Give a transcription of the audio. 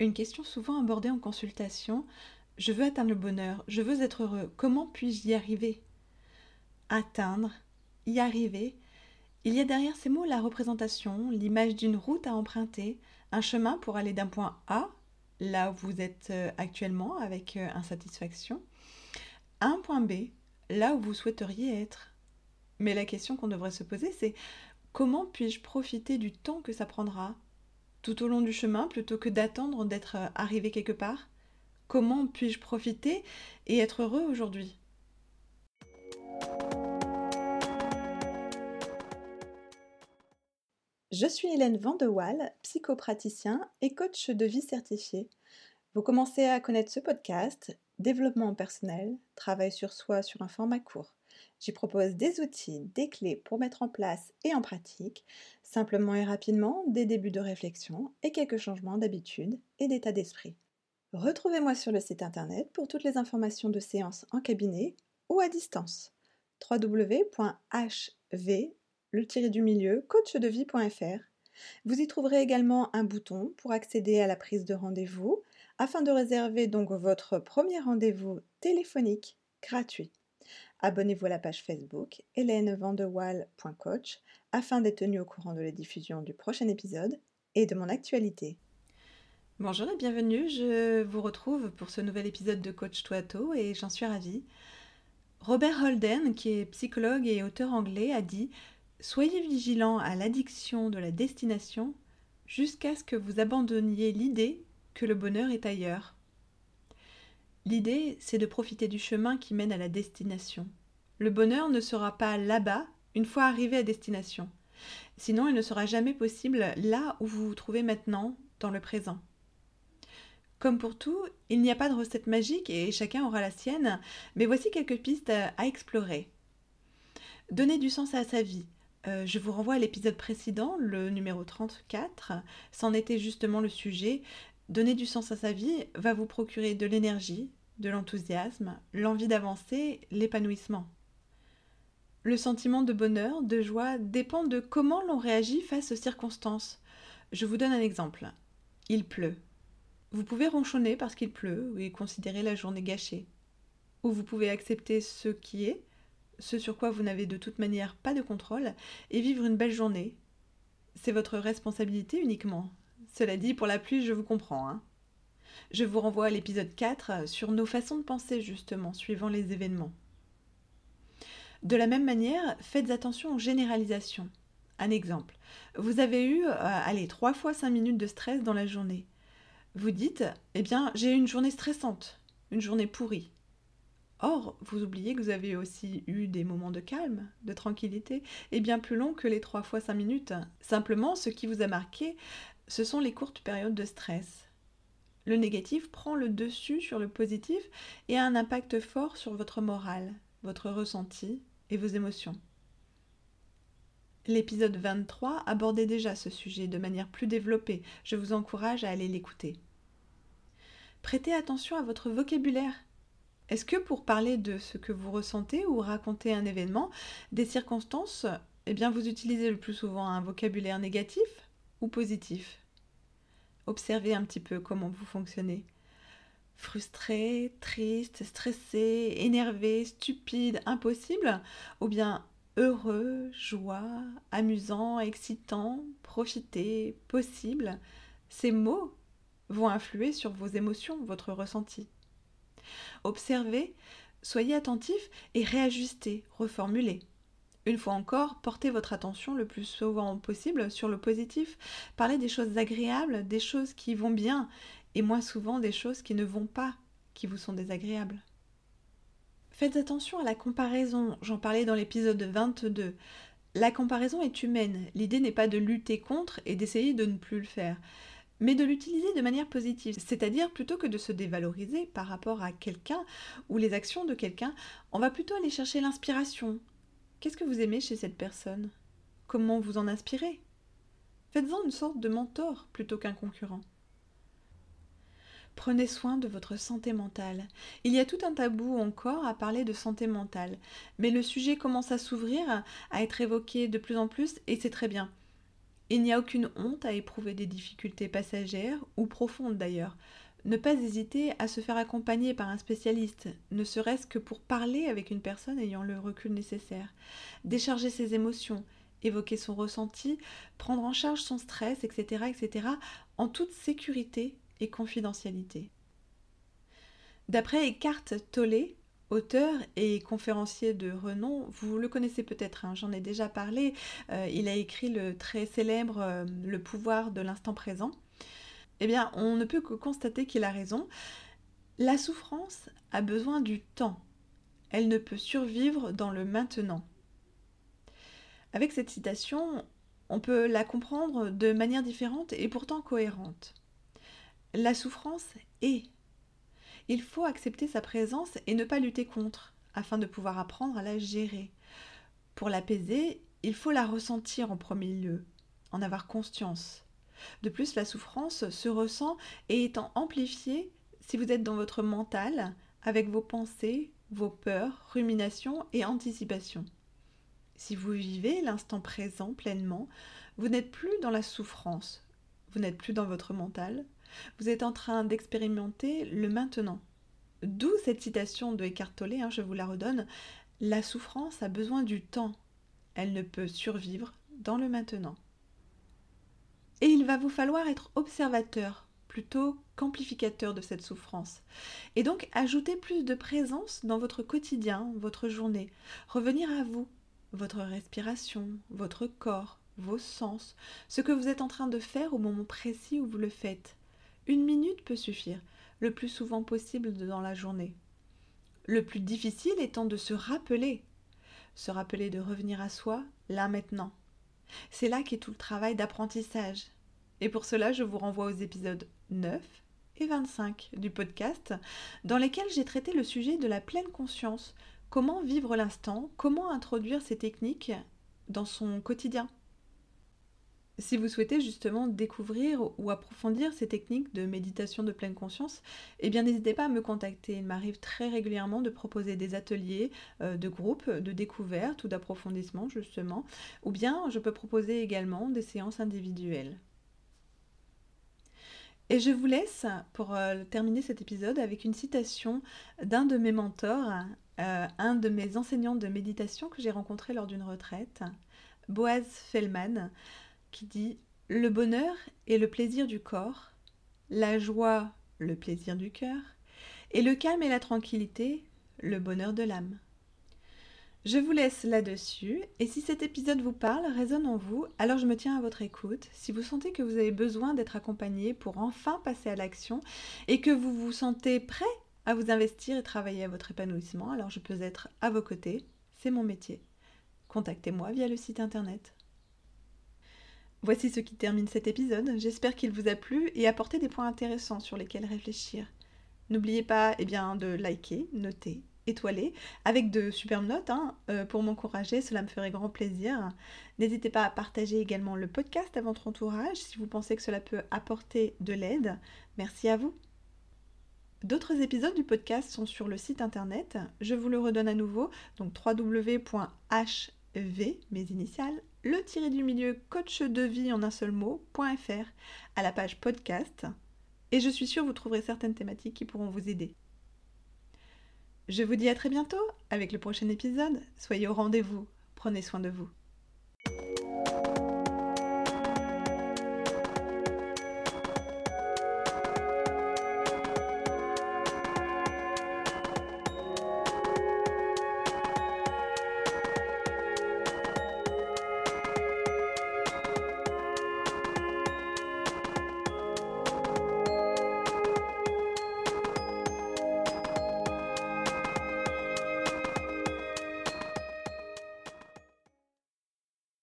Une question souvent abordée en consultation. Je veux atteindre le bonheur, je veux être heureux. Comment puis-je y arriver? Atteindre, y arriver. Il y a derrière ces mots la représentation, l'image d'une route à emprunter, un chemin pour aller d'un point A, là où vous êtes euh, actuellement avec euh, insatisfaction, à un point B, là où vous souhaiteriez être. Mais la question qu'on devrait se poser, c'est comment puis-je profiter du temps que ça prendra tout au long du chemin plutôt que d'attendre d'être euh, arrivé quelque part? Comment puis-je profiter et être heureux aujourd'hui? Je suis Hélène Vandewaal, psychopraticien et coach de vie certifié. Vous commencez à connaître ce podcast, développement personnel, travail sur soi sur un format court. J'y propose des outils, des clés pour mettre en place et en pratique, simplement et rapidement, des débuts de réflexion et quelques changements d'habitude et d'état d'esprit. Retrouvez-moi sur le site internet pour toutes les informations de séances en cabinet ou à distance. www.hv le du milieu coachdevie.fr. Vous y trouverez également un bouton pour accéder à la prise de rendez-vous afin de réserver donc votre premier rendez-vous téléphonique gratuit. Abonnez-vous à la page Facebook hélènevandewall.coach afin d'être tenu au courant de la diffusion du prochain épisode et de mon actualité. Bonjour et bienvenue, je vous retrouve pour ce nouvel épisode de Coach Toato et j'en suis ravie. Robert Holden, qui est psychologue et auteur anglais, a dit Soyez vigilant à l'addiction de la destination jusqu'à ce que vous abandonniez l'idée que le bonheur est ailleurs. L'idée, c'est de profiter du chemin qui mène à la destination. Le bonheur ne sera pas là-bas une fois arrivé à destination. Sinon, il ne sera jamais possible là où vous vous trouvez maintenant, dans le présent. Comme pour tout, il n'y a pas de recette magique et chacun aura la sienne, mais voici quelques pistes à explorer. Donner du sens à sa vie. Euh, je vous renvoie à l'épisode précédent, le numéro 34. C'en était justement le sujet. Donner du sens à sa vie va vous procurer de l'énergie, de l'enthousiasme, l'envie d'avancer, l'épanouissement. Le sentiment de bonheur, de joie dépend de comment l'on réagit face aux circonstances. Je vous donne un exemple. Il pleut. Vous pouvez ronchonner parce qu'il pleut et considérer la journée gâchée. Ou vous pouvez accepter ce qui est, ce sur quoi vous n'avez de toute manière pas de contrôle, et vivre une belle journée. C'est votre responsabilité uniquement. Cela dit, pour la pluie, je vous comprends. Hein. Je vous renvoie à l'épisode 4 sur nos façons de penser, justement, suivant les événements. De la même manière, faites attention aux généralisations. Un exemple. Vous avez eu, euh, allez, trois fois 5 minutes de stress dans la journée. Vous dites, eh bien, j'ai eu une journée stressante, une journée pourrie. Or, vous oubliez que vous avez aussi eu des moments de calme, de tranquillité, et bien plus longs que les trois fois 5 minutes. Simplement, ce qui vous a marqué, ce sont les courtes périodes de stress. Le négatif prend le dessus sur le positif et a un impact fort sur votre morale, votre ressenti et vos émotions. L'épisode 23 abordait déjà ce sujet de manière plus développée. Je vous encourage à aller l'écouter. Prêtez attention à votre vocabulaire. Est-ce que pour parler de ce que vous ressentez ou raconter un événement, des circonstances, eh bien vous utilisez le plus souvent un vocabulaire négatif? Ou positif Observez un petit peu comment vous fonctionnez. Frustré, triste, stressé, énervé, stupide, impossible Ou bien heureux, joie, amusant, excitant, profiter, possible Ces mots vont influer sur vos émotions, votre ressenti. Observez, soyez attentif et réajustez, reformulez. Une fois encore, portez votre attention le plus souvent possible sur le positif. Parlez des choses agréables, des choses qui vont bien, et moins souvent des choses qui ne vont pas, qui vous sont désagréables. Faites attention à la comparaison, j'en parlais dans l'épisode 22. La comparaison est humaine, l'idée n'est pas de lutter contre et d'essayer de ne plus le faire, mais de l'utiliser de manière positive, c'est-à-dire plutôt que de se dévaloriser par rapport à quelqu'un ou les actions de quelqu'un, on va plutôt aller chercher l'inspiration, Qu'est-ce que vous aimez chez cette personne? Comment vous en inspirez Faites-en une sorte de mentor plutôt qu'un concurrent. Prenez soin de votre santé mentale. Il y a tout un tabou encore à parler de santé mentale, mais le sujet commence à s'ouvrir, à être évoqué de plus en plus, et c'est très bien. Il n'y a aucune honte à éprouver des difficultés passagères, ou profondes d'ailleurs. Ne pas hésiter à se faire accompagner par un spécialiste, ne serait-ce que pour parler avec une personne ayant le recul nécessaire. Décharger ses émotions, évoquer son ressenti, prendre en charge son stress, etc., etc., en toute sécurité et confidentialité. D'après Eckhart Tolle, auteur et conférencier de renom, vous le connaissez peut-être, hein, j'en ai déjà parlé, euh, il a écrit le très célèbre euh, Le pouvoir de l'instant présent. Eh bien, on ne peut que constater qu'il a raison. La souffrance a besoin du temps. Elle ne peut survivre dans le maintenant. Avec cette citation, on peut la comprendre de manière différente et pourtant cohérente. La souffrance est. Il faut accepter sa présence et ne pas lutter contre, afin de pouvoir apprendre à la gérer. Pour l'apaiser, il faut la ressentir en premier lieu, en avoir conscience. De plus, la souffrance se ressent et étant amplifiée si vous êtes dans votre mental, avec vos pensées, vos peurs, ruminations et anticipations. Si vous vivez l'instant présent pleinement, vous n'êtes plus dans la souffrance, vous n'êtes plus dans votre mental, vous êtes en train d'expérimenter le maintenant. D'où cette citation de Eckhart Tolle, hein, je vous la redonne, la souffrance a besoin du temps, elle ne peut survivre dans le maintenant. Et il va vous falloir être observateur plutôt qu'amplificateur de cette souffrance. Et donc ajouter plus de présence dans votre quotidien, votre journée. Revenir à vous, votre respiration, votre corps, vos sens, ce que vous êtes en train de faire au moment précis où vous le faites. Une minute peut suffire, le plus souvent possible dans la journée. Le plus difficile étant de se rappeler, se rappeler de revenir à soi, là maintenant. C'est là qu'est tout le travail d'apprentissage. Et pour cela, je vous renvoie aux épisodes 9 et 25 du podcast, dans lesquels j'ai traité le sujet de la pleine conscience, Comment vivre l'instant Comment introduire ces techniques dans son quotidien? Si vous souhaitez justement découvrir ou approfondir ces techniques de méditation de pleine conscience, eh bien n'hésitez pas à me contacter. Il m'arrive très régulièrement de proposer des ateliers euh, de groupe, de découverte ou d'approfondissement justement, ou bien je peux proposer également des séances individuelles. Et je vous laisse pour euh, terminer cet épisode avec une citation d'un de mes mentors, euh, un de mes enseignants de méditation que j'ai rencontré lors d'une retraite, Boaz Fellman, qui dit Le bonheur est le plaisir du corps, la joie le plaisir du cœur, et le calme et la tranquillité le bonheur de l'âme. Je vous laisse là-dessus, et si cet épisode vous parle, résonne en vous, alors je me tiens à votre écoute. Si vous sentez que vous avez besoin d'être accompagné pour enfin passer à l'action, et que vous vous sentez prêt à vous investir et travailler à votre épanouissement, alors je peux être à vos côtés, c'est mon métier. Contactez-moi via le site internet. Voici ce qui termine cet épisode, j'espère qu'il vous a plu et apporté des points intéressants sur lesquels réfléchir. N'oubliez pas eh bien, de liker, noter, étoiler, avec de superbes notes hein, euh, pour m'encourager, cela me ferait grand plaisir. N'hésitez pas à partager également le podcast à votre entourage si vous pensez que cela peut apporter de l'aide. Merci à vous. D'autres épisodes du podcast sont sur le site internet. Je vous le redonne à nouveau, donc www.hv, mes initiales, le tiré du milieu coach de vie en un seul mot.fr à la page podcast. Et je suis sûre vous trouverez certaines thématiques qui pourront vous aider. Je vous dis à très bientôt avec le prochain épisode. Soyez au rendez-vous. Prenez soin de vous.